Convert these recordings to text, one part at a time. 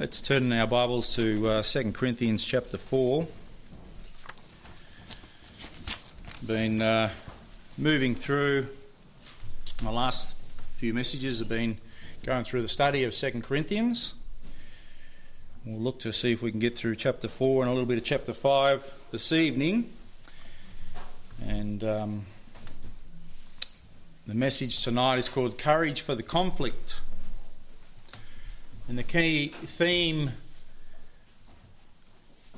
Let's turn our Bibles to uh, 2 Corinthians chapter 4. Been uh, moving through, my last few messages have been going through the study of 2 Corinthians. We'll look to see if we can get through chapter 4 and a little bit of chapter 5 this evening. And um, the message tonight is called Courage for the Conflict. And the key theme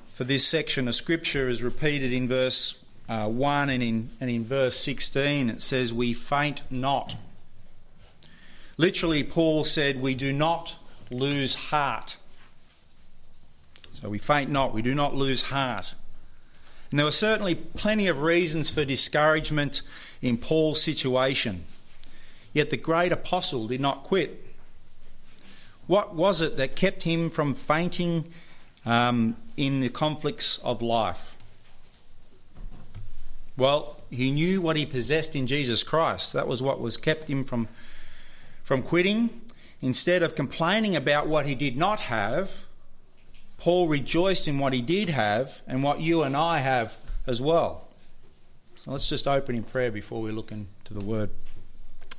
for this section of Scripture is repeated in verse uh, 1 and in, and in verse 16. It says, We faint not. Literally, Paul said, We do not lose heart. So we faint not, we do not lose heart. And there were certainly plenty of reasons for discouragement in Paul's situation. Yet the great apostle did not quit. What was it that kept him from fainting um, in the conflicts of life? Well, he knew what he possessed in Jesus Christ. That was what was kept him from, from quitting. Instead of complaining about what he did not have, Paul rejoiced in what he did have and what you and I have as well. So let's just open in prayer before we look into the word.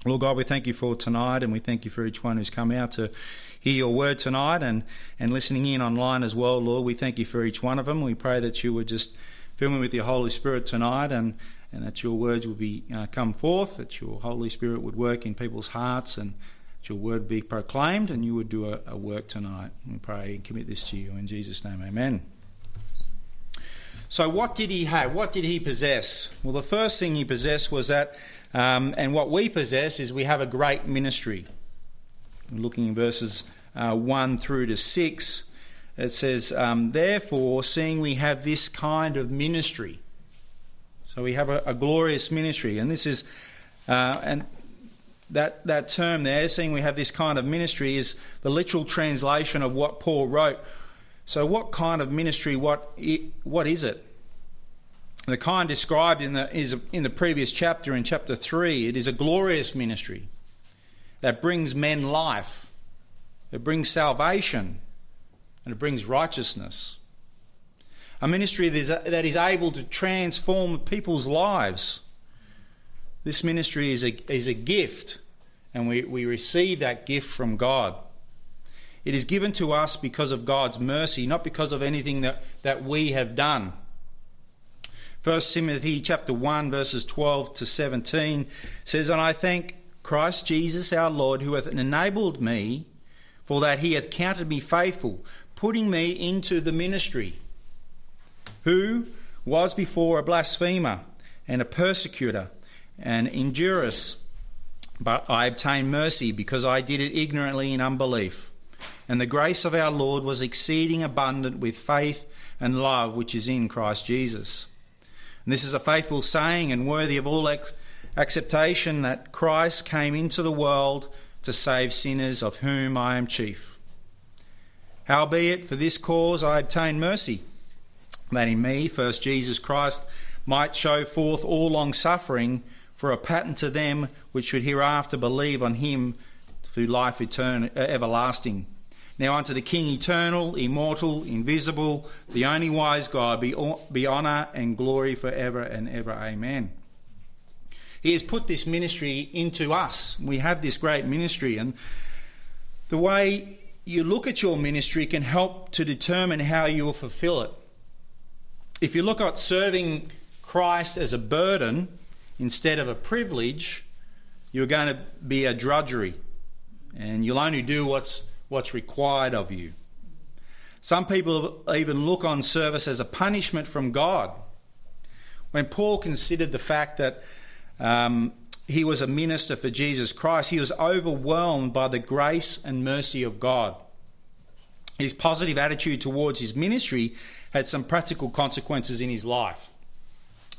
Lord God, we thank you for tonight and we thank you for each one who's come out to hear your word tonight and, and listening in online as well, Lord. We thank you for each one of them. We pray that you would just fill me with your Holy Spirit tonight and, and that your words would be uh, come forth, that your Holy Spirit would work in people's hearts and that your word be proclaimed and you would do a, a work tonight. We pray and commit this to you in Jesus' name. Amen. So, what did he have? What did he possess? Well, the first thing he possessed was that, um, and what we possess is we have a great ministry. Looking in verses uh, 1 through to 6, it says, um, Therefore, seeing we have this kind of ministry, so we have a, a glorious ministry, and this is, uh, and that, that term there, seeing we have this kind of ministry, is the literal translation of what Paul wrote so, what kind of ministry? What what is it? The kind described in the is in the previous chapter, in chapter three. It is a glorious ministry that brings men life. It brings salvation, and it brings righteousness. A ministry that is, that is able to transform people's lives. This ministry is a, is a gift, and we, we receive that gift from God. It is given to us because of God's mercy, not because of anything that, that we have done. 1 Timothy chapter 1 verses 12 to 17 says, And I thank Christ Jesus our Lord, who hath enabled me, for that he hath counted me faithful, putting me into the ministry, who was before a blasphemer and a persecutor and injurious, but I obtained mercy because I did it ignorantly in unbelief. And the grace of our Lord was exceeding abundant with faith and love which is in Christ Jesus. And this is a faithful saying and worthy of all ex- acceptation that Christ came into the world to save sinners, of whom I am chief. Howbeit, for this cause I obtained mercy, that in me, first Jesus Christ, might show forth all long suffering for a pattern to them which should hereafter believe on him through life eternal, everlasting. Now unto the King eternal, immortal, invisible, the only wise God, be, be honour and glory for ever and ever. Amen. He has put this ministry into us. We have this great ministry, and the way you look at your ministry can help to determine how you will fulfill it. If you look at serving Christ as a burden instead of a privilege, you're going to be a drudgery, and you'll only do what's what's required of you. Some people even look on service as a punishment from God. When Paul considered the fact that um, he was a minister for Jesus Christ, he was overwhelmed by the grace and mercy of God. His positive attitude towards his ministry had some practical consequences in his life.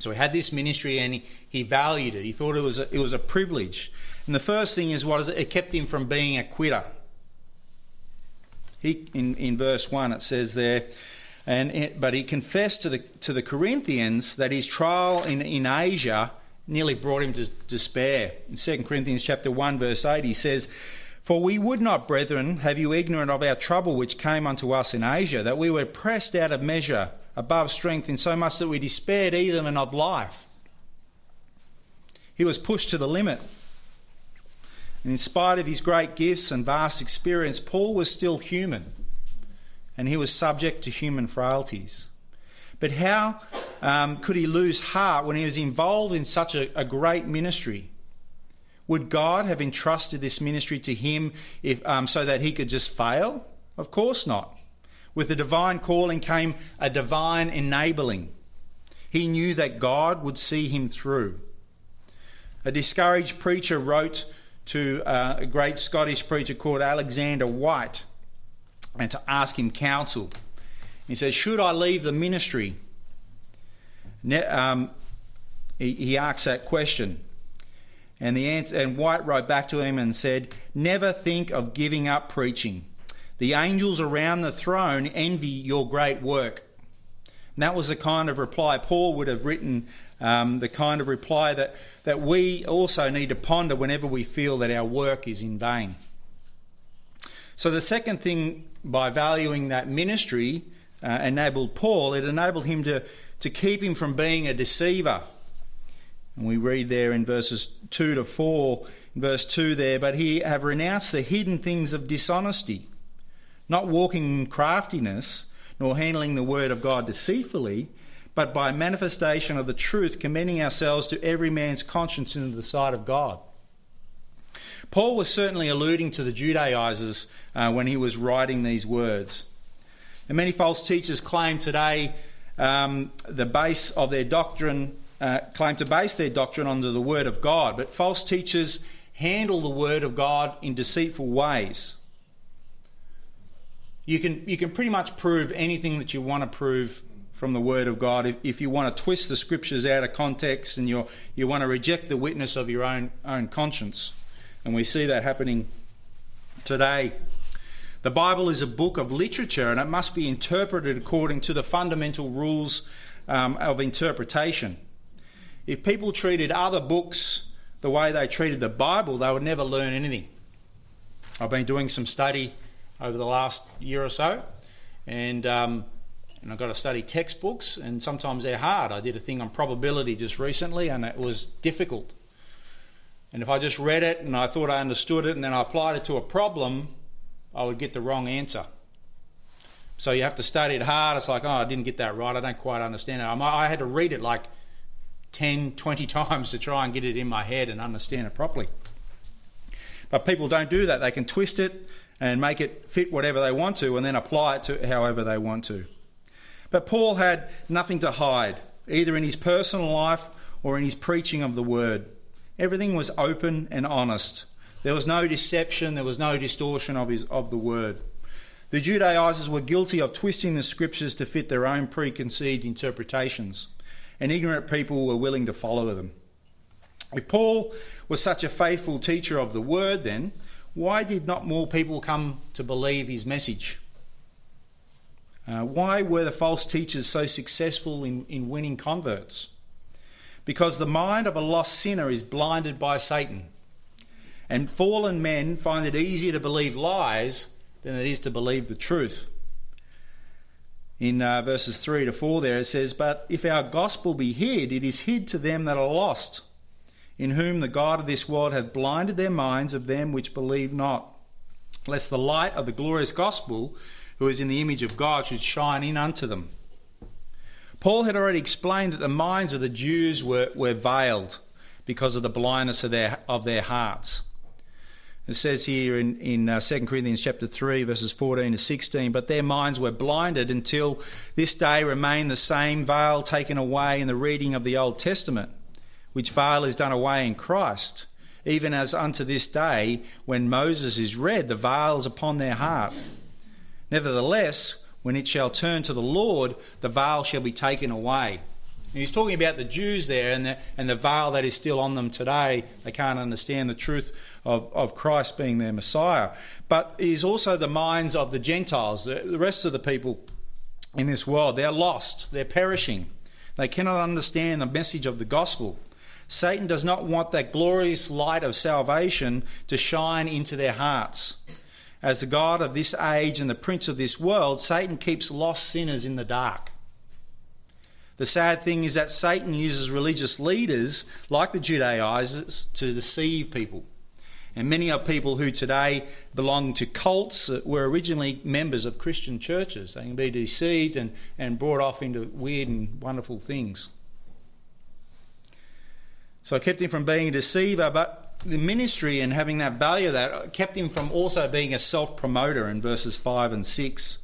So he had this ministry and he, he valued it. He thought it was a, it was a privilege. And the first thing is what is it? It kept him from being a quitter. He, in, in verse 1, it says there, and it, but he confessed to the, to the Corinthians that his trial in, in Asia nearly brought him to despair. In 2 Corinthians chapter 1, verse 8, he says, For we would not, brethren, have you ignorant of our trouble which came unto us in Asia, that we were pressed out of measure, above strength, in so much that we despaired even of life. He was pushed to the limit. And in spite of his great gifts and vast experience, Paul was still human, and he was subject to human frailties. But how um, could he lose heart when he was involved in such a, a great ministry? Would God have entrusted this ministry to him if, um, so that he could just fail? Of course not. With the divine calling came a divine enabling. He knew that God would see him through. A discouraged preacher wrote to uh, a great Scottish preacher called Alexander Whyte and to ask him counsel. He says, Should I leave the ministry? Um, he, he asks that question. And, the answer, and Whyte wrote back to him and said, Never think of giving up preaching. The angels around the throne envy your great work. And that was the kind of reply Paul would have written, um, the kind of reply that, that we also need to ponder whenever we feel that our work is in vain. So, the second thing by valuing that ministry uh, enabled Paul, it enabled him to, to keep him from being a deceiver. And we read there in verses 2 to 4, verse 2 there, but he have renounced the hidden things of dishonesty, not walking in craftiness, nor handling the word of God deceitfully, but by manifestation of the truth, commending ourselves to every man's conscience in the sight of God. Paul was certainly alluding to the Judaizers uh, when he was writing these words. And many false teachers claim today um, the base of their doctrine uh, claim to base their doctrine on the Word of God, but false teachers handle the Word of God in deceitful ways. You can, you can pretty much prove anything that you want to prove from the Word of God. If, if you want to twist the Scriptures out of context and you you want to reject the witness of your own, own conscience. And we see that happening today. The Bible is a book of literature and it must be interpreted according to the fundamental rules um, of interpretation. If people treated other books the way they treated the Bible, they would never learn anything. I've been doing some study over the last year or so, and um, and I've got to study textbooks, and sometimes they're hard. I did a thing on probability just recently, and it was difficult. And if I just read it and I thought I understood it, and then I applied it to a problem, I would get the wrong answer. So you have to study it hard. It's like, oh, I didn't get that right. I don't quite understand it. I had to read it like 10, 20 times to try and get it in my head and understand it properly. But people don't do that. They can twist it and make it fit whatever they want to and then apply it to however they want to. But Paul had nothing to hide, either in his personal life or in his preaching of the word. Everything was open and honest. There was no deception, there was no distortion of, his, of the word. The Judaizers were guilty of twisting the scriptures to fit their own preconceived interpretations and ignorant people were willing to follow them. If Paul was such a faithful teacher of the word, then why did not more people come to believe his message? Uh, why were the false teachers so successful in, in winning converts? Because the mind of a lost sinner is blinded by Satan. And fallen men find it easier to believe lies than it is to believe the truth in uh, verses 3 to 4 there it says, But if our gospel be hid, it is hid to them that are lost, in whom the God of this world hath blinded their minds of them which believe not, lest the light of the glorious gospel, who is in the image of God, should shine in unto them. Paul had already explained that the minds of the Jews were, were veiled because of the blindness of their, of their hearts. It says here in, in uh, 2 Corinthians chapter 3, verses 14 to 16, but their minds were blinded until this day remain the same veil taken away in the reading of the Old Testament, which veil is done away in Christ, even as unto this day, when Moses is read, the veil is upon their heart. Nevertheless, when it shall turn to the Lord, the veil shall be taken away. And he's talking about the Jews there and the, and the veil that is still on them today. They can't understand the truth of, of Christ being their Messiah. But he's also the minds of the Gentiles, the, the rest of the people in this world. They're lost, they're perishing. They cannot understand the message of the gospel. Satan does not want that glorious light of salvation to shine into their hearts. As the God of this age and the prince of this world, Satan keeps lost sinners in the dark. The sad thing is that Satan uses religious leaders like the Judaizers to deceive people. And many of people who today belong to cults that were originally members of Christian churches. They can be deceived and, and brought off into weird and wonderful things. So I kept him from being a deceiver, but the ministry and having that value that kept him from also being a self promoter in verses 5 and 6.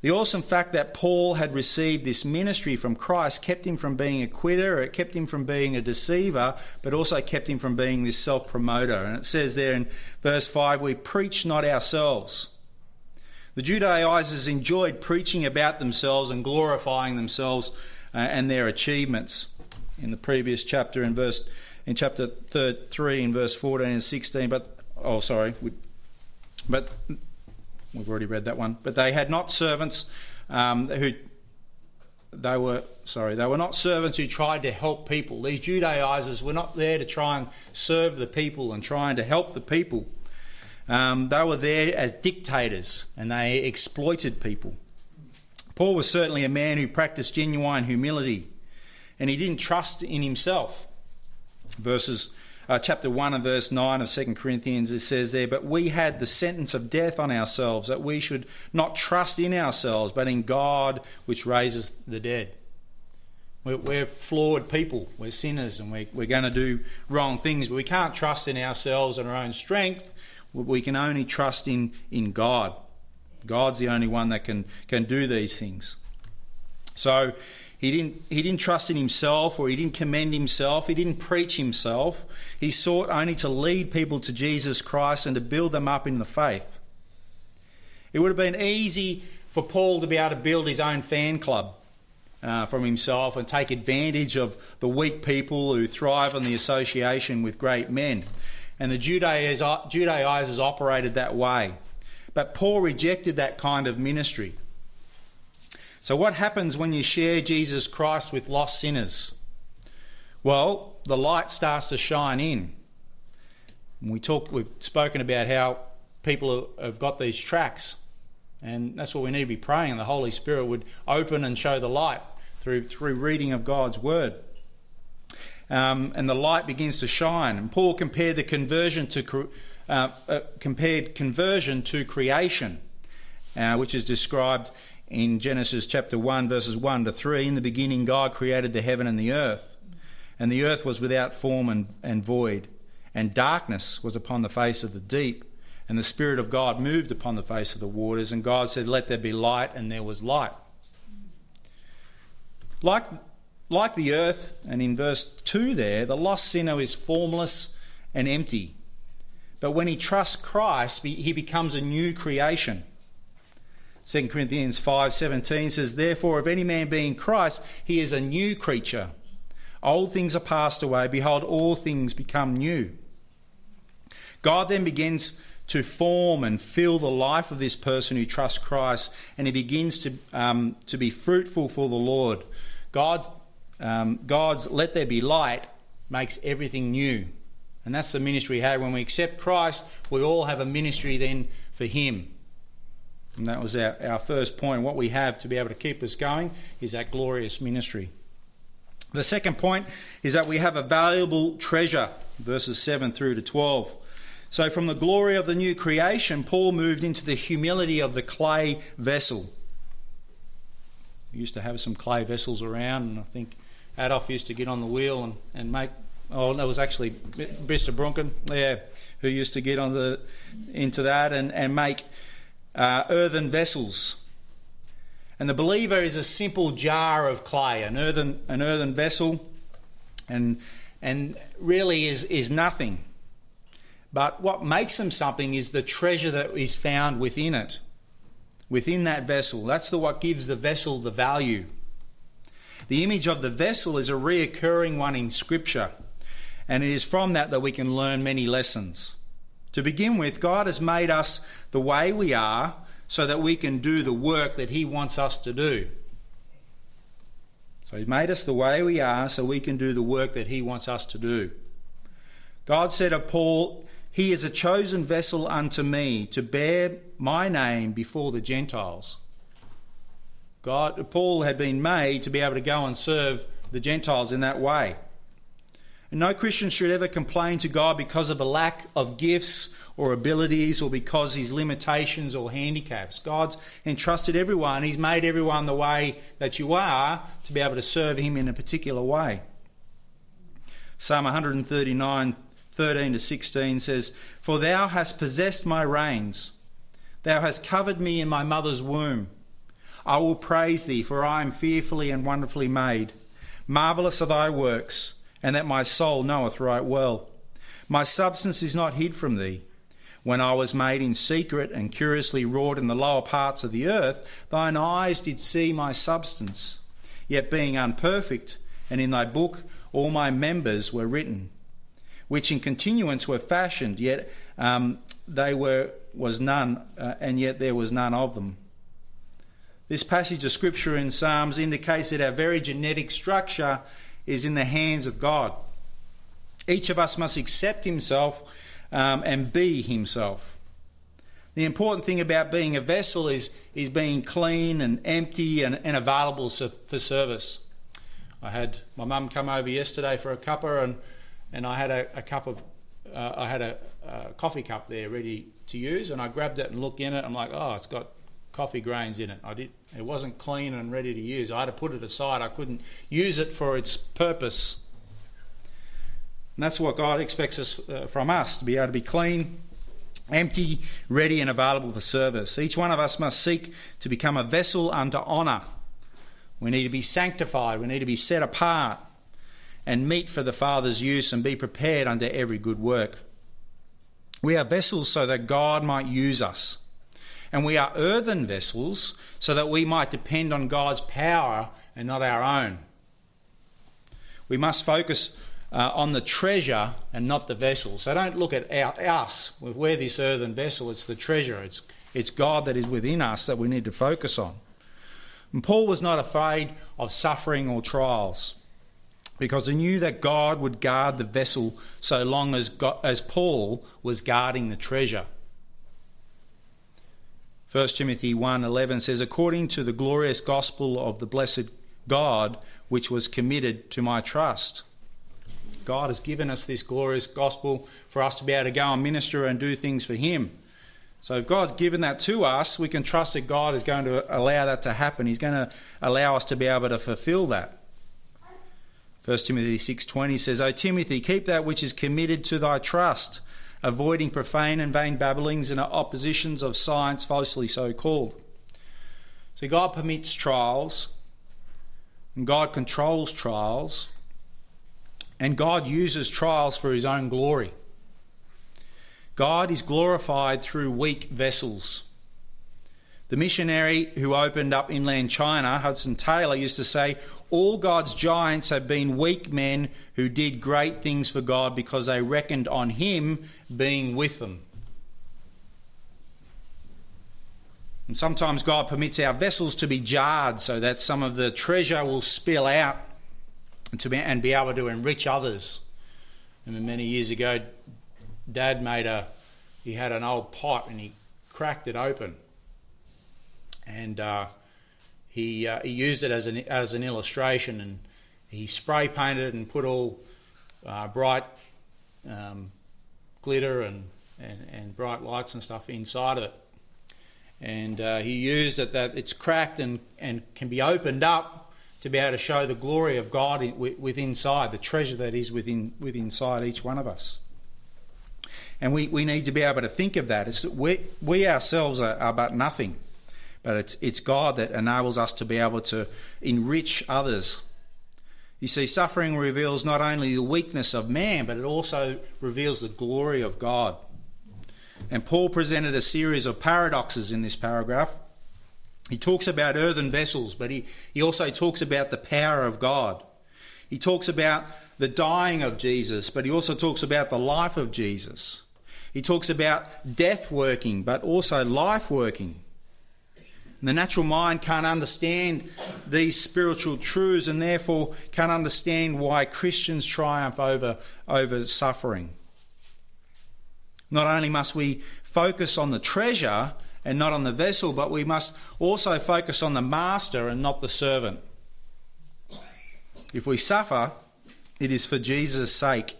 The awesome fact that Paul had received this ministry from Christ kept him from being a quitter, it kept him from being a deceiver, but also kept him from being this self promoter. And it says there in verse 5 we preach not ourselves. The Judaizers enjoyed preaching about themselves and glorifying themselves uh, and their achievements. In the previous chapter, in verse in chapter 3, in verse 14 and 16, but oh, sorry, but We've already read that one. But they had not servants um, who they were sorry they were not servants who tried to help people. These Judaizers were not there to try and serve the people and trying to help the people. Um, they were there as dictators and they exploited people. Paul was certainly a man who practiced genuine humility and he didn't trust in himself. Verses uh, chapter 1 and verse 9 of 2 Corinthians, it says there, But we had the sentence of death on ourselves, that we should not trust in ourselves, but in God which raises the dead. We're, we're flawed people, we're sinners, and we, we're going to do wrong things, but we can't trust in ourselves and our own strength. We can only trust in, in God. God's the only one that can, can do these things. So he didn't, he didn't trust in himself or he didn't commend himself. He didn't preach himself. He sought only to lead people to Jesus Christ and to build them up in the faith. It would have been easy for Paul to be able to build his own fan club uh, from himself and take advantage of the weak people who thrive on the association with great men. And the Judaizers operated that way. But Paul rejected that kind of ministry. So, what happens when you share Jesus Christ with lost sinners? Well, the light starts to shine in. We talked, we've spoken about how people have got these tracks, and that's what we need to be praying. The Holy Spirit would open and show the light through through reading of God's word. Um, and the light begins to shine. And Paul compared the conversion to uh, uh, compared conversion to creation, uh, which is described in Genesis chapter 1, verses 1 to 3. In the beginning, God created the heaven and the earth, and the earth was without form and, and void, and darkness was upon the face of the deep. And the Spirit of God moved upon the face of the waters, and God said, Let there be light, and there was light. Like, like the earth, and in verse 2 there, the lost sinner is formless and empty. But when he trusts Christ, he becomes a new creation. 2 Corinthians 5:17 says therefore if any man be in Christ he is a new creature. Old things are passed away. Behold all things become new. God then begins to form and fill the life of this person who trusts Christ and he begins to um, to be fruitful for the Lord. God um, God's let there be light makes everything new. And that's the ministry we have. When we accept Christ we all have a ministry then for him and that was our, our first point. What we have to be able to keep us going is that glorious ministry. The second point is that we have a valuable treasure, verses 7 through to 12. So, from the glory of the new creation, Paul moved into the humility of the clay vessel. We used to have some clay vessels around, and I think Adolf used to get on the wheel and, and make. Oh, that was actually Mr. Brunken, yeah, who used to get on the, into that and, and make uh, earthen vessels. And the believer is a simple jar of clay, an earthen, an earthen vessel, and, and really is, is nothing. But what makes them something is the treasure that is found within it, within that vessel. That's the, what gives the vessel the value. The image of the vessel is a reoccurring one in Scripture, and it is from that that we can learn many lessons. To begin with, God has made us the way we are so that we can do the work that He wants us to do. So He's made us the way we are so we can do the work that He wants us to do. God said of Paul, He is a chosen vessel unto me to bear my name before the Gentiles. God, Paul had been made to be able to go and serve the Gentiles in that way. No Christian should ever complain to God because of a lack of gifts or abilities or because his limitations or handicaps. God's entrusted everyone, he's made everyone the way that you are to be able to serve him in a particular way. Psalm 139, 13 to 16 says, For thou hast possessed my reins, thou hast covered me in my mother's womb. I will praise thee, for I am fearfully and wonderfully made. Marvellous are thy works and that my soul knoweth right well. My substance is not hid from thee. When I was made in secret and curiously wrought in the lower parts of the earth, thine eyes did see my substance. Yet being unperfect, and in thy book all my members were written, which in continuance were fashioned, yet um, they were was none, uh, and yet there was none of them. This passage of scripture in Psalms indicates that our very genetic structure is in the hands of God. Each of us must accept himself um, and be himself. The important thing about being a vessel is, is being clean and empty and, and available for service. I had my mum come over yesterday for a cuppa, and, and I had a, a cup of uh, I had a, a, coffee cup there ready to use, and I grabbed it and looked in it. I'm like, oh, it's got coffee grains in it. I did. It wasn't clean and ready to use. I had to put it aside. I couldn't use it for its purpose. And that's what God expects us uh, from us to be able to be clean, empty, ready, and available for service. Each one of us must seek to become a vessel unto honour. We need to be sanctified. We need to be set apart and meet for the Father's use and be prepared unto every good work. We are vessels so that God might use us and we are earthen vessels so that we might depend on God's power and not our own. We must focus uh, on the treasure and not the vessel. So don't look at our, us. We're this earthen vessel, it's the treasure. It's, it's God that is within us that we need to focus on. And Paul was not afraid of suffering or trials because he knew that God would guard the vessel so long as, God, as Paul was guarding the treasure. 1 Timothy 1:11 says according to the glorious gospel of the blessed God which was committed to my trust. God has given us this glorious gospel for us to be able to go and minister and do things for him. So if God's given that to us, we can trust that God is going to allow that to happen. He's going to allow us to be able to fulfill that. 1 Timothy 6:20 says, "O Timothy, keep that which is committed to thy trust." Avoiding profane and vain babblings and oppositions of science falsely so called. So God permits trials, and God controls trials, and God uses trials for his own glory. God is glorified through weak vessels. The missionary who opened up inland China, Hudson Taylor, used to say, all God's giants have been weak men who did great things for God because they reckoned on Him being with them. And sometimes God permits our vessels to be jarred so that some of the treasure will spill out and, to be, and be able to enrich others. And many years ago, Dad made a, he had an old pot and he cracked it open. And uh, he, uh, he used it as an, as an illustration and he spray painted and put all uh, bright um, glitter and, and, and, bright lights and stuff inside of it. And uh, he used it that it's cracked and, and can be opened up to be able to show the glory of God in, with inside, the treasure that is within, within inside each one of us. And we, we need to be able to think of that. It's, we, we ourselves are, are but nothing but it's, it's God that enables us to be able to enrich others. You see, suffering reveals not only the weakness of man, but it also reveals the glory of God. And Paul presented a series of paradoxes in this paragraph. He talks about earthen vessels, but he, he also talks about the power of God. He talks about the dying of Jesus, but he also talks about the life of Jesus. He talks about death working, but also life working. The natural mind can't understand these spiritual truths and therefore can't understand why Christians triumph over, over suffering. Not only must we focus on the treasure and not on the vessel, but we must also focus on the master and not the servant. If we suffer, it is for Jesus' sake.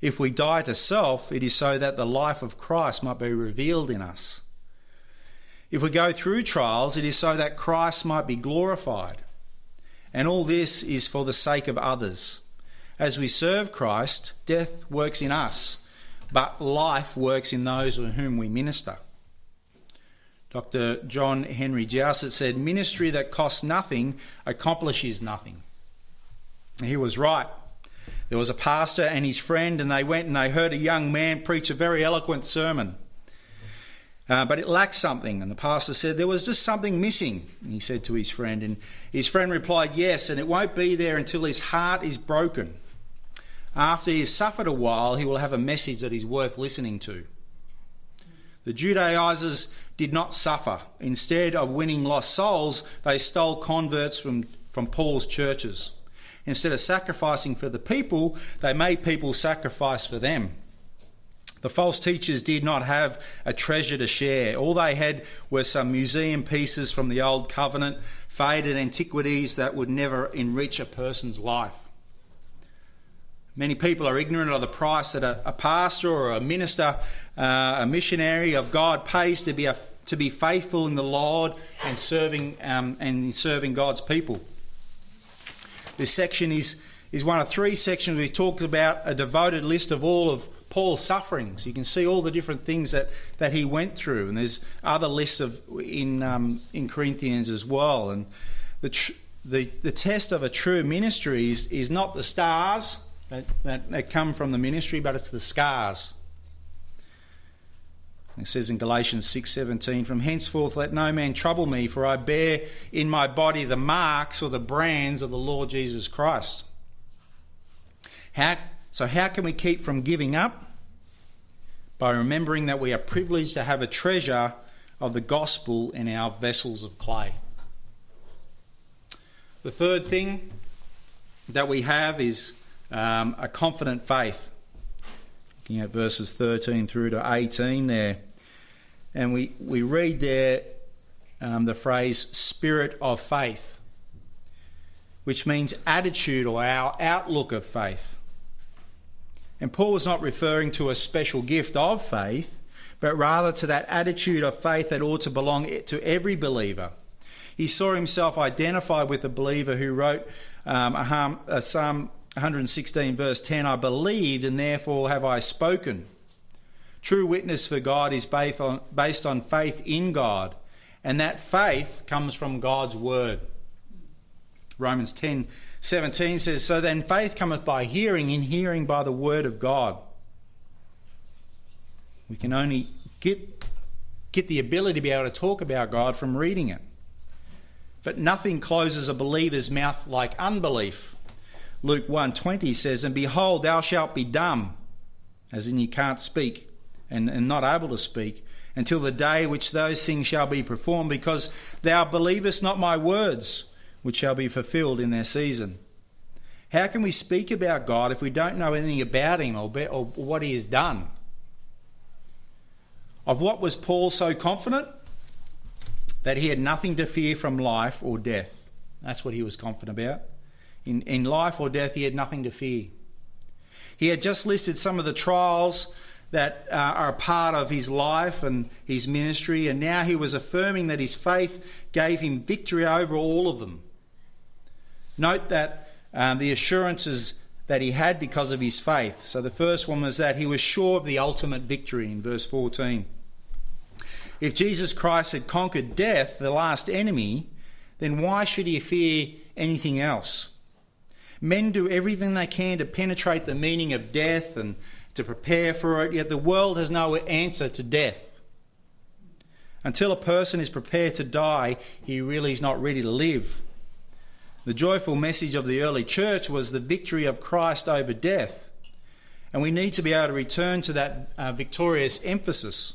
If we die to self, it is so that the life of Christ might be revealed in us. If we go through trials, it is so that Christ might be glorified. And all this is for the sake of others. As we serve Christ, death works in us, but life works in those with whom we minister. Dr. John Henry Jowett said, Ministry that costs nothing accomplishes nothing. he was right. There was a pastor and his friend, and they went and they heard a young man preach a very eloquent sermon. Uh, but it lacked something. And the pastor said, There was just something missing, he said to his friend. And his friend replied, Yes, and it won't be there until his heart is broken. After he has suffered a while, he will have a message that is worth listening to. The Judaizers did not suffer. Instead of winning lost souls, they stole converts from, from Paul's churches. Instead of sacrificing for the people, they made people sacrifice for them. The false teachers did not have a treasure to share. All they had were some museum pieces from the Old Covenant, faded antiquities that would never enrich a person's life. Many people are ignorant of the price that a, a pastor or a minister, uh, a missionary of God pays to be, a, to be faithful in the Lord and serving, um, and serving God's people. This section is, is one of three sections we talked about a devoted list of all of Paul's sufferings. You can see all the different things that, that he went through, and there's other lists of in um, in Corinthians as well. And the, tr- the the test of a true ministry is, is not the stars that, that, that come from the ministry, but it's the scars. It says in Galatians 6:17, "From henceforth let no man trouble me, for I bear in my body the marks or the brands of the Lord Jesus Christ." How so, how can we keep from giving up? By remembering that we are privileged to have a treasure of the gospel in our vessels of clay. The third thing that we have is um, a confident faith. Looking at verses 13 through to 18 there. And we, we read there um, the phrase spirit of faith, which means attitude or our outlook of faith. And Paul was not referring to a special gift of faith, but rather to that attitude of faith that ought to belong to every believer. He saw himself identified with the believer who wrote um, a Psalm 116, verse 10 I believed, and therefore have I spoken. True witness for God is based on, based on faith in God, and that faith comes from God's word. Romans 10 17 says, So then faith cometh by hearing, and hearing by the word of God. We can only get, get the ability to be able to talk about God from reading it. But nothing closes a believer's mouth like unbelief. Luke 1:20 says, And behold, thou shalt be dumb, as in you can't speak, and, and not able to speak, until the day which those things shall be performed, because thou believest not my words which shall be fulfilled in their season. How can we speak about God if we don't know anything about Him or, what He has done? Of what was Paul so confident? That he had nothing to fear from life or death. That's what he was confident about. In, in life or death, he had nothing to fear. He had just listed some of the trials that uh, are a part of his life and his ministry, and now he was affirming that his faith gave him victory over all of them. Note that um, the assurances that he had because of his faith. So the first one was that he was sure of the ultimate victory in verse 14. If Jesus Christ had conquered death, the last enemy, then why should he fear anything else? Men do everything they can to penetrate the meaning of death and to prepare for it, yet the world has no answer to death. Until a person is prepared to die, he really is not ready to live. The joyful message of the early church was the victory of Christ over death. And we need to be able to return to that uh, victorious emphasis.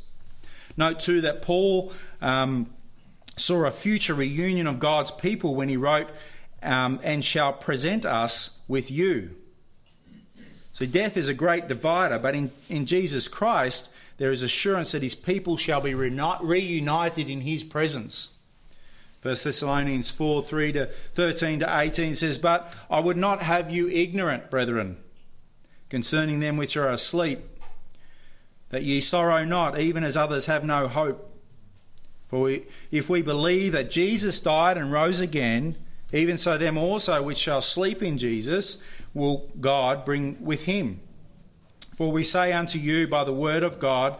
Note too that Paul um, saw a future reunion of God's people when he wrote, um, And shall present us with you. So death is a great divider, but in, in Jesus Christ, there is assurance that his people shall be reunited in his presence. 1 Thessalonians 4 3 to 13 to 18 says, But I would not have you ignorant, brethren, concerning them which are asleep, that ye sorrow not, even as others have no hope. For we, if we believe that Jesus died and rose again, even so them also which shall sleep in Jesus will God bring with him. For we say unto you by the word of God,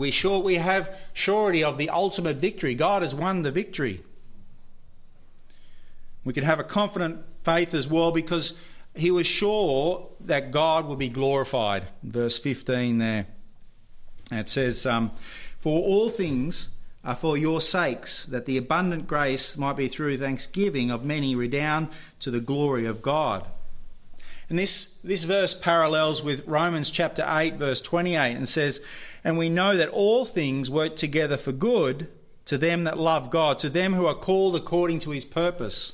We sure we have surety of the ultimate victory. God has won the victory. We can have a confident faith as well because he was sure that God would be glorified. Verse 15 there. It says, um, For all things are for your sakes, that the abundant grace might be through thanksgiving of many redound to the glory of God. And this, this verse parallels with Romans chapter 8, verse 28, and says, And we know that all things work together for good to them that love God, to them who are called according to his purpose.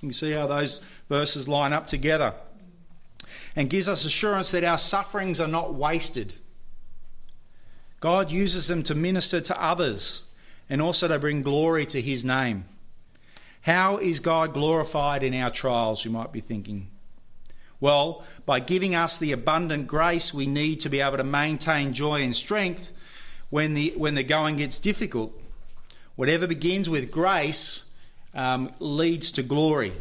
You see how those verses line up together. And gives us assurance that our sufferings are not wasted. God uses them to minister to others and also to bring glory to his name. How is God glorified in our trials, you might be thinking? Well, by giving us the abundant grace we need to be able to maintain joy and strength when the, when the going gets difficult. Whatever begins with grace um, leads to glory.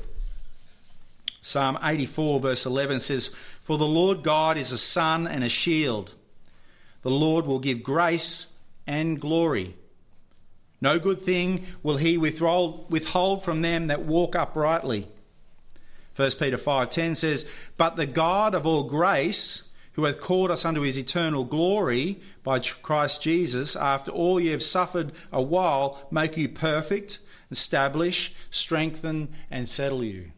Psalm 84, verse 11 says, For the Lord God is a sun and a shield. The Lord will give grace and glory. No good thing will he withhold from them that walk uprightly. 1 Peter 5:10 says, "But the God of all grace, who hath called us unto his eternal glory by Christ Jesus, after all ye have suffered a while, make you perfect, establish, strengthen, and settle you."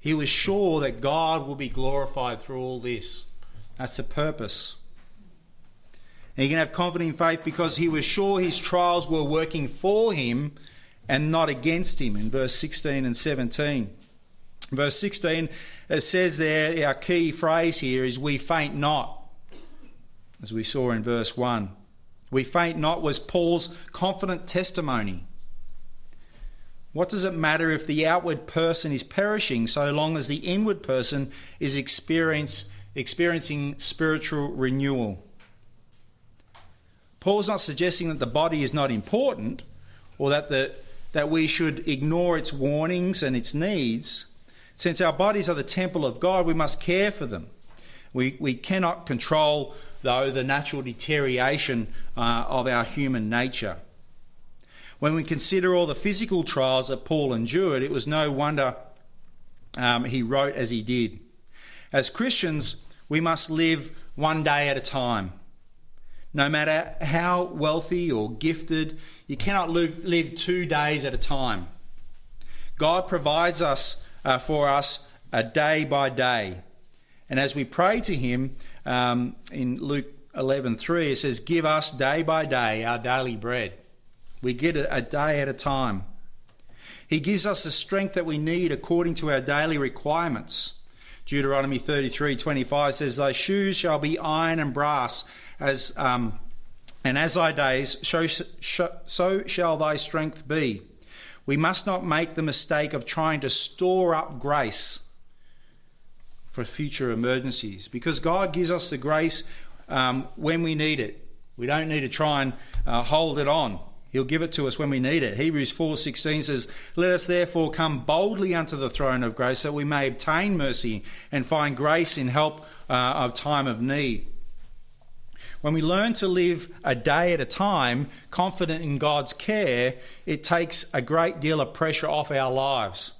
He was sure that God will be glorified through all this. That's the purpose. And he can have confident faith because he was sure his trials were working for him and not against him in verse 16 and 17. Verse 16, it says there, our key phrase here is, We faint not, as we saw in verse 1. We faint not was Paul's confident testimony. What does it matter if the outward person is perishing so long as the inward person is experiencing spiritual renewal? Paul's not suggesting that the body is not important or that, the, that we should ignore its warnings and its needs. Since our bodies are the temple of God, we must care for them. We, we cannot control, though, the natural deterioration uh, of our human nature. When we consider all the physical trials that Paul endured, it was no wonder um, he wrote as he did. As Christians, we must live one day at a time. No matter how wealthy or gifted, you cannot live, live two days at a time. God provides us uh, for us a day by day. And as we pray to Him um, in Luke 11:3, it says, "Give us day by day our daily bread." We get it a day at a time. He gives us the strength that we need according to our daily requirements. Deuteronomy 33:25 says, "Thy shoes shall be iron and brass, as um, and as thy days, so, so shall thy strength be." We must not make the mistake of trying to store up grace for future emergencies because God gives us the grace um, when we need it. We don't need to try and uh, hold it on. He'll give it to us when we need it. Hebrews 4:16 says, "Let us therefore come boldly unto the throne of grace, that we may obtain mercy and find grace in help uh, of time of need." When we learn to live a day at a time, confident in God's care, it takes a great deal of pressure off our lives.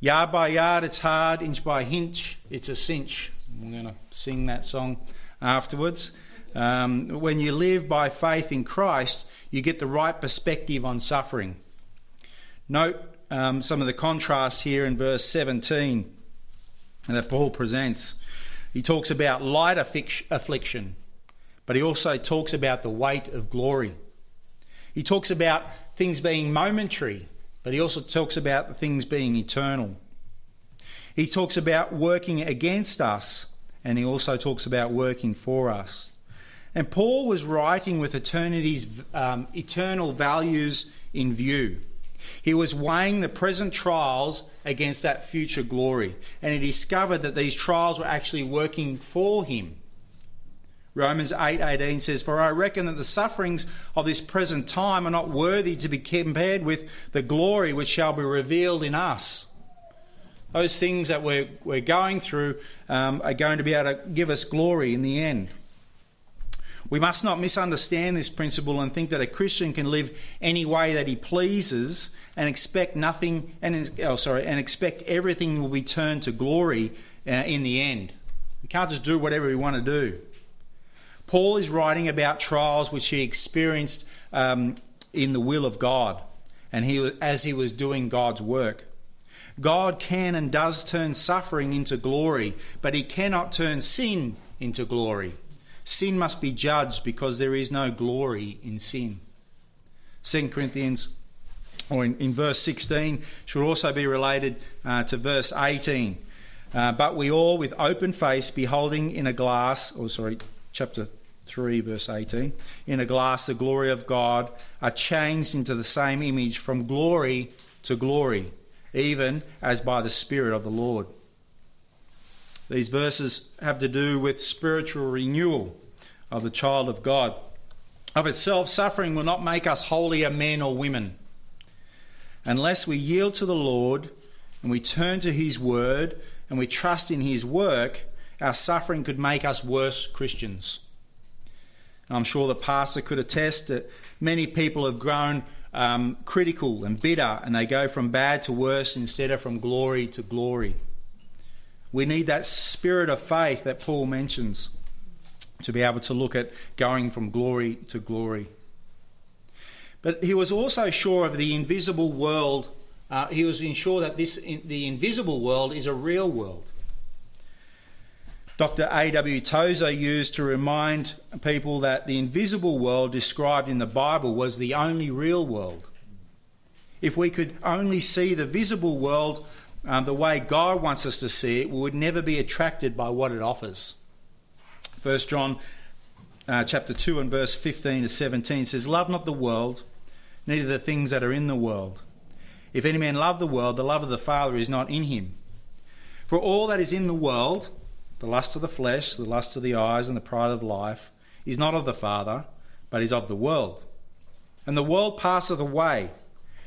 Yard by yard, it's hard. Inch by inch, it's a cinch. I'm going to sing that song afterwards. Um, when you live by faith in Christ, you get the right perspective on suffering. Note um, some of the contrasts here in verse 17 that Paul presents. He talks about light affliction but he also talks about the weight of glory. He talks about things being momentary, but he also talks about things being eternal. He talks about working against us, and he also talks about working for us. And Paul was writing with eternity's um, eternal values in view. He was weighing the present trials against that future glory, and he discovered that these trials were actually working for him. Romans 8:18 8, says, "For I reckon that the sufferings of this present time are not worthy to be compared with the glory which shall be revealed in us." Those things that we're, we're going through um, are going to be able to give us glory in the end. We must not misunderstand this principle and think that a Christian can live any way that he pleases and expect nothing and oh, sorry and expect everything will be turned to glory uh, in the end. We can't just do whatever we want to do. Paul is writing about trials which he experienced um, in the will of God and he, as he was doing God's work. God can and does turn suffering into glory, but he cannot turn sin into glory. Sin must be judged because there is no glory in sin. 2 Corinthians, or in, in verse 16, should also be related uh, to verse 18. Uh, but we all, with open face, beholding in a glass, or sorry, chapter 3, verse 18. In a glass, the glory of God are changed into the same image from glory to glory, even as by the Spirit of the Lord. These verses have to do with spiritual renewal of the child of God. Of itself, suffering will not make us holier men or women. Unless we yield to the Lord and we turn to His word and we trust in His work, our suffering could make us worse Christians. I'm sure the pastor could attest that many people have grown um, critical and bitter, and they go from bad to worse instead of from glory to glory. We need that spirit of faith that Paul mentions to be able to look at going from glory to glory. But he was also sure of the invisible world. Uh, he was sure that this, the invisible world is a real world. Dr. A.W. Tozer used to remind people that the invisible world described in the Bible was the only real world. If we could only see the visible world um, the way God wants us to see it, we would never be attracted by what it offers. 1 John uh, chapter 2 and verse 15 to 17 says, Love not the world, neither the things that are in the world. If any man love the world, the love of the Father is not in him. For all that is in the world, the lust of the flesh, the lust of the eyes, and the pride of life is not of the Father, but is of the world. And the world passeth away,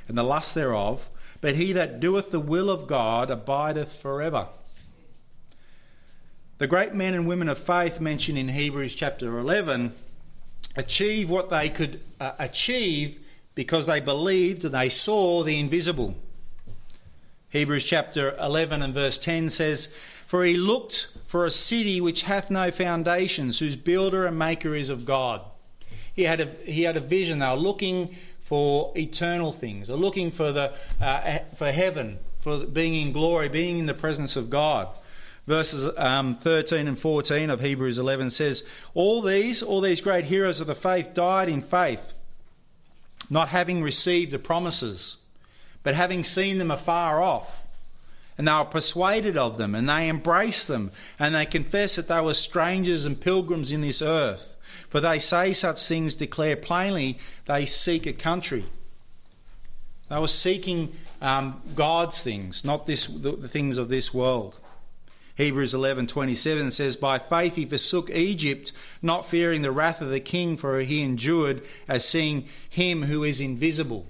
and the lust thereof, but he that doeth the will of God abideth forever. The great men and women of faith mentioned in Hebrews chapter 11 achieve what they could uh, achieve because they believed and they saw the invisible. Hebrews chapter 11 and verse 10 says, For he looked for a city which hath no foundations, whose builder and maker is of God. He had a, he had a vision. They were looking for eternal things. They're looking for, the, uh, for heaven, for being in glory, being in the presence of God. Verses um, 13 and 14 of Hebrews 11 says, All these, all these great heroes of the faith died in faith, not having received the promises, but having seen them afar off and they were persuaded of them, and they embraced them, and they confess that they were strangers and pilgrims in this earth. For they say such things, declare plainly they seek a country. They were seeking um, God's things, not this, the, the things of this world. Hebrews 11:27 says, "By faith he forsook Egypt, not fearing the wrath of the king, for he endured as seeing him who is invisible."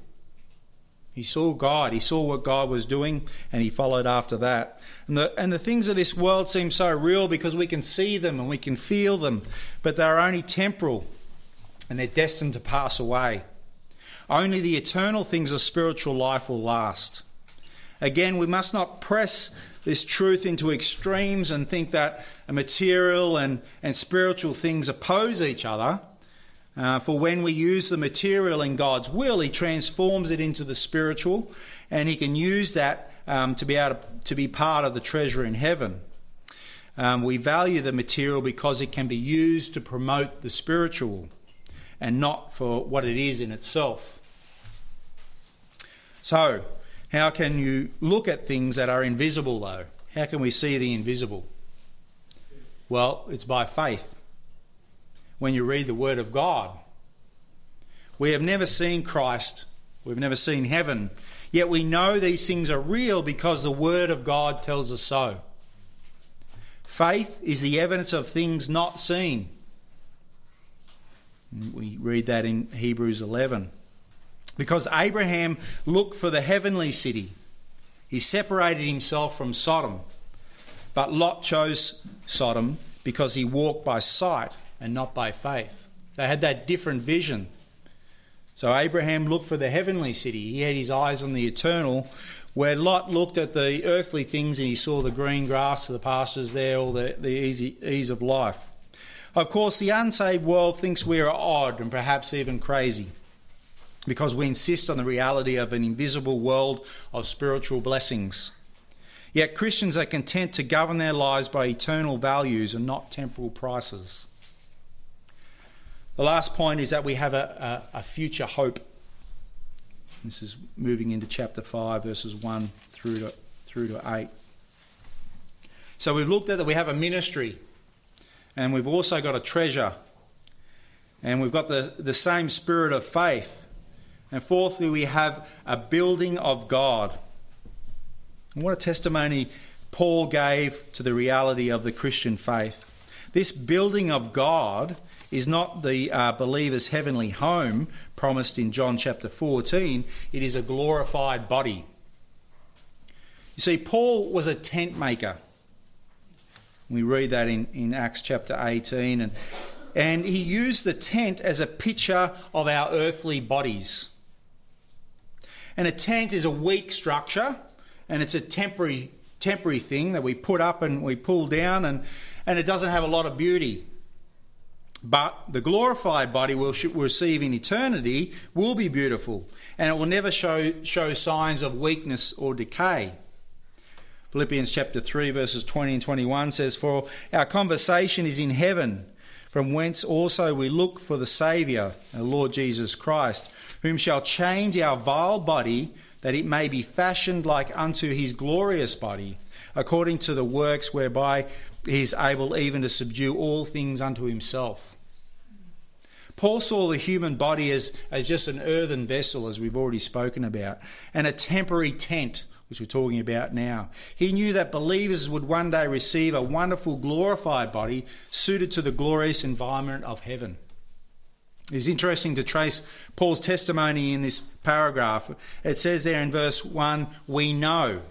He saw God. He saw what God was doing, and he followed after that. And the, and the things of this world seem so real because we can see them and we can feel them, but they're only temporal and they're destined to pass away. Only the eternal things of spiritual life will last. Again, we must not press this truth into extremes and think that material and, and spiritual things oppose each other. Uh, for when we use the material in God's will, He transforms it into the spiritual, and He can use that um, to be able to, to, be part of the treasure in heaven. Um, we value the material because it can be used to promote the spiritual and not for what it is in itself. So, how can you look at things that are invisible, though? How can we see the invisible? Well, it's by faith. When you read the Word of God, we have never seen Christ, we've never seen heaven, yet we know these things are real because the Word of God tells us so. Faith is the evidence of things not seen. We read that in Hebrews 11. Because Abraham looked for the heavenly city, he separated himself from Sodom. But Lot chose Sodom because he walked by sight and not by faith. They had that different vision. So Abraham looked for the heavenly city. He had his eyes on the eternal, where Lot looked at the earthly things and he saw the green grass, of the pastures there, all the, the easy, ease of life. Of course, the unsaved world thinks we are odd and perhaps even crazy because we insist on the reality of an invisible world of spiritual blessings. Yet Christians are content to govern their lives by eternal values and not temporal prices. The last point is that we have a, a, a future hope. This is moving into chapter 5, verses 1 through to, through to 8. So we've looked at that we have a ministry and we've also got a treasure. And we've got the, the same spirit of faith. And fourthly, we have a building of God. And what a testimony Paul gave to the reality of the Christian faith. This building of God is not the uh, believer's heavenly home promised in John chapter 14, it is a glorified body. You see, Paul was a tent maker. We read that in, in Acts chapter 18. And, and he used the tent as a picture of our earthly bodies. And a tent is a weak structure and it's a temporary, temporary thing that we put up and we pull down, and, and it doesn't have a lot of beauty. But the glorified body we'll receive in eternity will be beautiful and it will never show, show signs of weakness or decay. Philippians chapter 3, verses 20 and 21 says, For our conversation is in heaven, from whence also we look for the Saviour, our Lord Jesus Christ, whom shall change our vile body, that it may be fashioned like unto his glorious body, according to the works whereby he is able even to subdue all things unto himself. Paul saw the human body as, as just an earthen vessel, as we've already spoken about, and a temporary tent which we're talking about now. He knew that believers would one day receive a wonderful, glorified body suited to the glorious environment of heaven. It's interesting to trace Paul's testimony in this paragraph. It says there in verse 1, we know.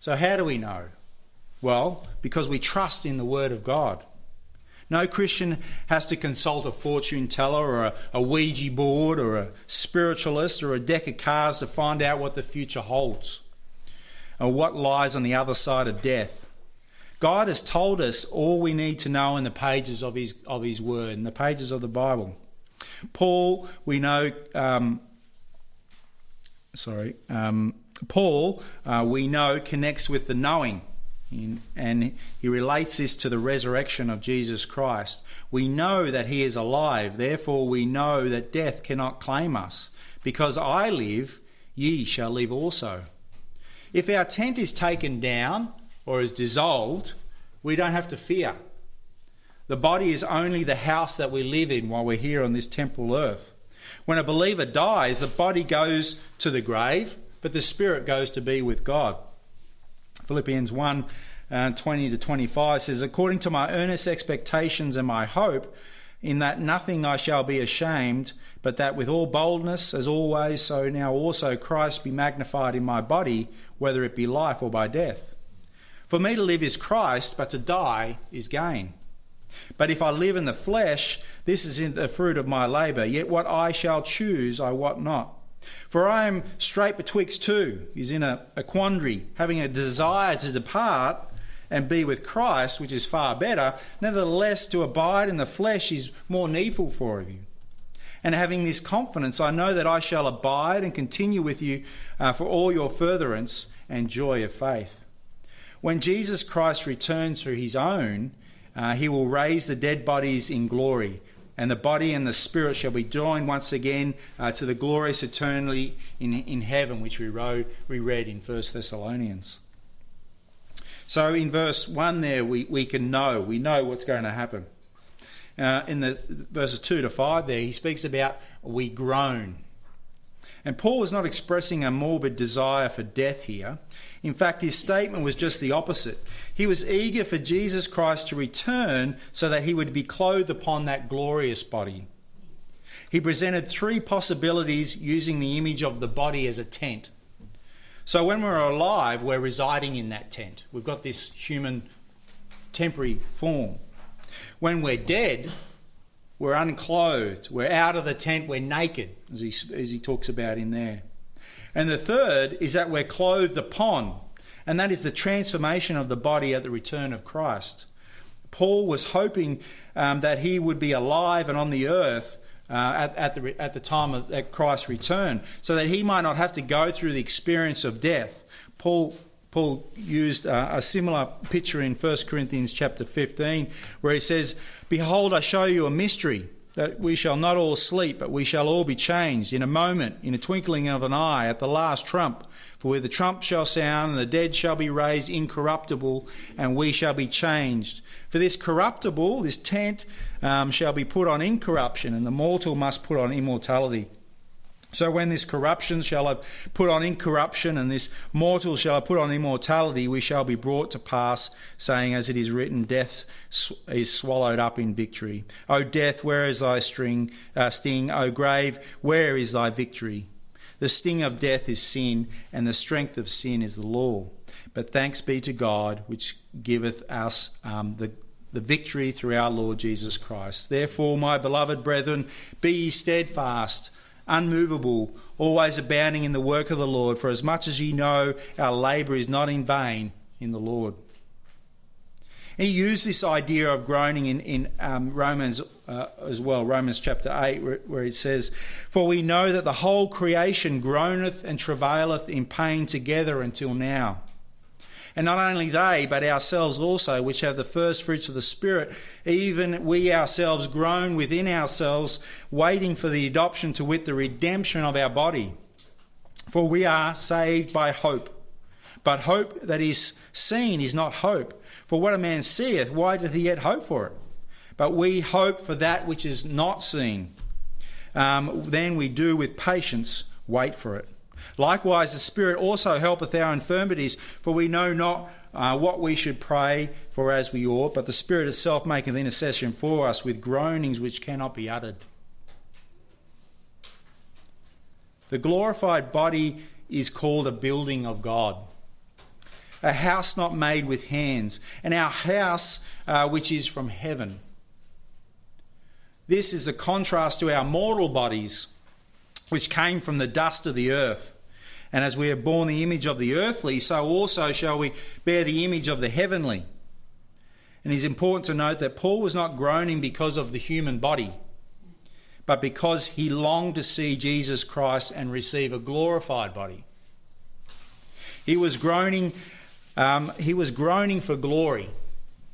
So, how do we know? Well, because we trust in the Word of God. No Christian has to consult a fortune teller or a, a Ouija board or a spiritualist or a deck of cards to find out what the future holds or what lies on the other side of death. God has told us all we need to know in the pages of His, of his Word, in the pages of the Bible. Paul, we know, um, sorry, um, Paul, uh, we know, connects with the knowing and he relates this to the resurrection of Jesus Christ. We know that he is alive, therefore, we know that death cannot claim us. Because I live, ye shall live also. If our tent is taken down or is dissolved, we don't have to fear. The body is only the house that we live in while we're here on this temporal earth. When a believer dies, the body goes to the grave, but the spirit goes to be with God. Philippians 1 uh, 20 to 25 says, According to my earnest expectations and my hope, in that nothing I shall be ashamed, but that with all boldness, as always, so now also Christ be magnified in my body, whether it be life or by death. For me to live is Christ, but to die is gain. But if I live in the flesh, this is in the fruit of my labour. Yet what I shall choose, I wot not. For I am straight betwixt two. He's in a, a quandary, having a desire to depart and be with Christ, which is far better. Nevertheless, to abide in the flesh is more needful for you. And having this confidence, I know that I shall abide and continue with you uh, for all your furtherance and joy of faith. When Jesus Christ returns for his own, uh, he will raise the dead bodies in glory, and the body and the spirit shall be joined once again uh, to the glorious eternally in, in heaven, which we, wrote, we read in 1 Thessalonians. So in verse 1 there, we, we can know, we know what's going to happen. Uh, in the verses 2 to 5 there, he speaks about we groan. And Paul was not expressing a morbid desire for death here. In fact, his statement was just the opposite. He was eager for Jesus Christ to return so that he would be clothed upon that glorious body. He presented three possibilities using the image of the body as a tent. So when we're alive, we're residing in that tent. We've got this human temporary form. When we're dead, we're unclothed. We're out of the tent. We're naked, as he, as he talks about in there. And the third is that we're clothed upon, and that is the transformation of the body at the return of Christ. Paul was hoping um, that he would be alive and on the earth uh, at, at, the, at the time of at Christ's return, so that he might not have to go through the experience of death. Paul Paul used uh, a similar picture in 1 Corinthians chapter 15, where he says, Behold, I show you a mystery, that we shall not all sleep, but we shall all be changed in a moment, in a twinkling of an eye, at the last trump. For where the trump shall sound, and the dead shall be raised incorruptible, and we shall be changed. For this corruptible, this tent, um, shall be put on incorruption, and the mortal must put on immortality. So when this corruption shall have put on incorruption, and this mortal shall have put on immortality, we shall be brought to pass, saying, as it is written, Death is swallowed up in victory. O death, where is thy string, uh, sting? O grave, where is thy victory? The sting of death is sin, and the strength of sin is the law. But thanks be to God, which giveth us um, the the victory through our Lord Jesus Christ. Therefore, my beloved brethren, be ye steadfast unmovable, always abounding in the work of the Lord, for as much as ye know our labour is not in vain in the Lord. He used this idea of groaning in, in um, Romans uh, as well, Romans chapter 8, where, where it says, For we know that the whole creation groaneth and travaileth in pain together until now. And not only they, but ourselves also, which have the first fruits of the Spirit, even we ourselves groan within ourselves, waiting for the adoption to wit the redemption of our body. For we are saved by hope. But hope that is seen is not hope. For what a man seeth, why doth he yet hope for it? But we hope for that which is not seen. Um, then we do with patience wait for it. Likewise, the Spirit also helpeth our infirmities, for we know not uh, what we should pray for as we ought, but the Spirit itself maketh intercession for us with groanings which cannot be uttered. The glorified body is called a building of God, a house not made with hands, and our house uh, which is from heaven. This is a contrast to our mortal bodies, which came from the dust of the earth. And as we have borne the image of the earthly, so also shall we bear the image of the heavenly. And it's important to note that Paul was not groaning because of the human body, but because he longed to see Jesus Christ and receive a glorified body. He was groaning. Um, he was groaning for glory.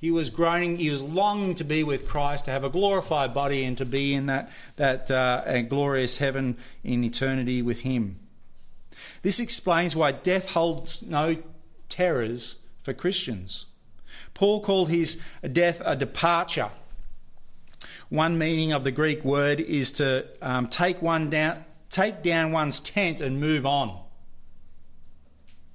He was groaning. He was longing to be with Christ, to have a glorified body, and to be in that that uh, glorious heaven in eternity with Him. This explains why death holds no terrors for Christians. Paul called his death a departure. One meaning of the Greek word is to um, take one down, take down one's tent and move on.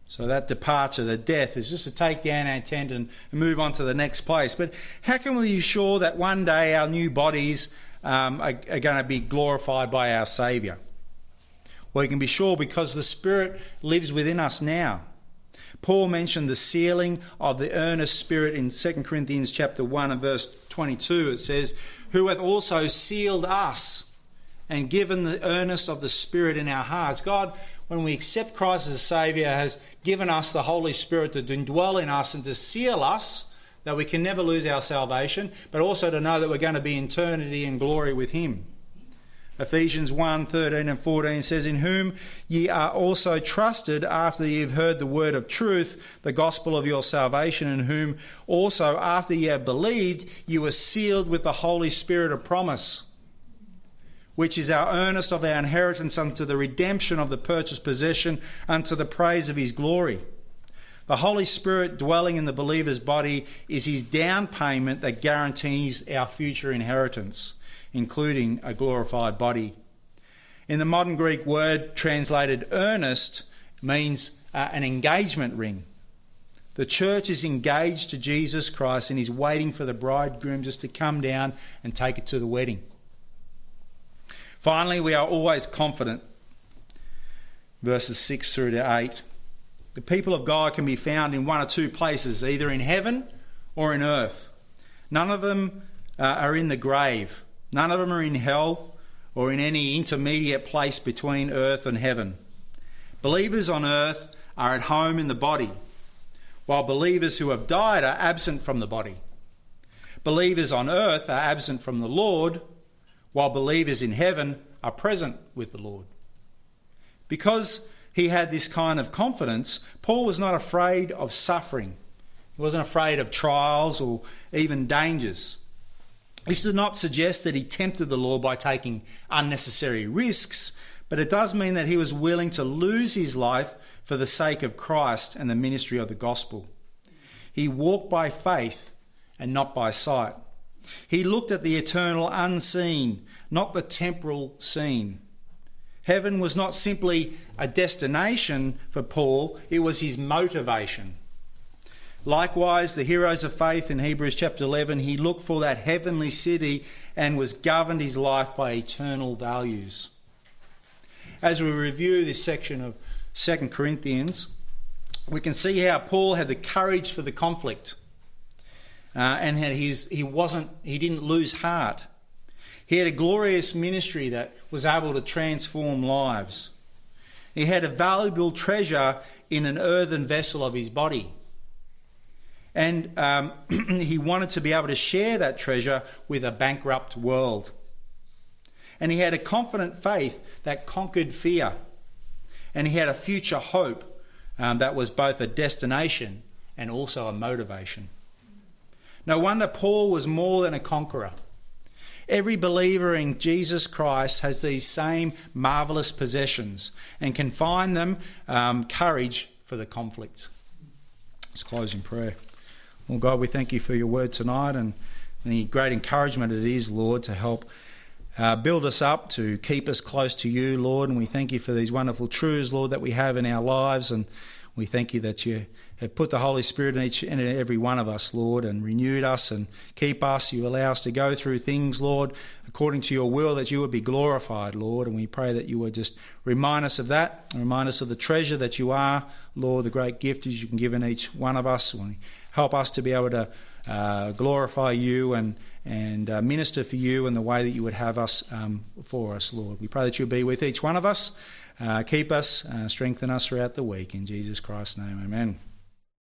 So that departure, the death, is just to take down our tent and move on to the next place. But how can we be sure that one day our new bodies um, are, are going to be glorified by our Saviour? Well, you can be sure because the Spirit lives within us now. Paul mentioned the sealing of the earnest spirit in 2 Corinthians chapter 1 and verse 22. It says, Who hath also sealed us and given the earnest of the Spirit in our hearts. God, when we accept Christ as Saviour, has given us the Holy Spirit to dwell in us and to seal us that we can never lose our salvation, but also to know that we're going to be in eternity and glory with Him. Ephesians 1 13 and 14 says, In whom ye are also trusted after ye have heard the word of truth, the gospel of your salvation, in whom also after ye have believed, you were sealed with the Holy Spirit of promise, which is our earnest of our inheritance unto the redemption of the purchased possession, unto the praise of his glory. The Holy Spirit dwelling in the believer's body is his down payment that guarantees our future inheritance including a glorified body. In the modern Greek word translated earnest means uh, an engagement ring. The church is engaged to Jesus Christ and is waiting for the bridegroom just to come down and take it to the wedding. Finally, we are always confident. Verses 6 through to 8. The people of God can be found in one or two places, either in heaven or in earth. None of them uh, are in the grave. None of them are in hell or in any intermediate place between earth and heaven. Believers on earth are at home in the body, while believers who have died are absent from the body. Believers on earth are absent from the Lord, while believers in heaven are present with the Lord. Because he had this kind of confidence, Paul was not afraid of suffering. He wasn't afraid of trials or even dangers. This does not suggest that he tempted the Lord by taking unnecessary risks, but it does mean that he was willing to lose his life for the sake of Christ and the ministry of the gospel. He walked by faith and not by sight. He looked at the eternal unseen, not the temporal scene. Heaven was not simply a destination for Paul, it was his motivation. Likewise, the heroes of faith in Hebrews chapter 11, he looked for that heavenly city and was governed his life by eternal values. As we review this section of 2 Corinthians, we can see how Paul had the courage for the conflict. Uh, and he's, he wasn't he didn't lose heart. He had a glorious ministry that was able to transform lives. He had a valuable treasure in an earthen vessel of his body. And um, he wanted to be able to share that treasure with a bankrupt world. And he had a confident faith that conquered fear. And he had a future hope um, that was both a destination and also a motivation. No wonder Paul was more than a conqueror. Every believer in Jesus Christ has these same marvellous possessions and can find them um, courage for the conflict. Let's close in prayer. Well, God, we thank you for your word tonight and the great encouragement it is, Lord, to help uh, build us up, to keep us close to you, Lord. And we thank you for these wonderful truths, Lord, that we have in our lives. And we thank you that you have put the Holy Spirit in each and every one of us, Lord, and renewed us and keep us. You allow us to go through things, Lord, according to your will, that you would be glorified, Lord. And we pray that you would just remind us of that, and remind us of the treasure that you are, Lord, the great gift is you can give in each one of us. Help us to be able to uh, glorify you and and uh, minister for you in the way that you would have us um, for us, Lord. We pray that you'll be with each one of us, keep us, uh, strengthen us throughout the week. In Jesus Christ's name, amen.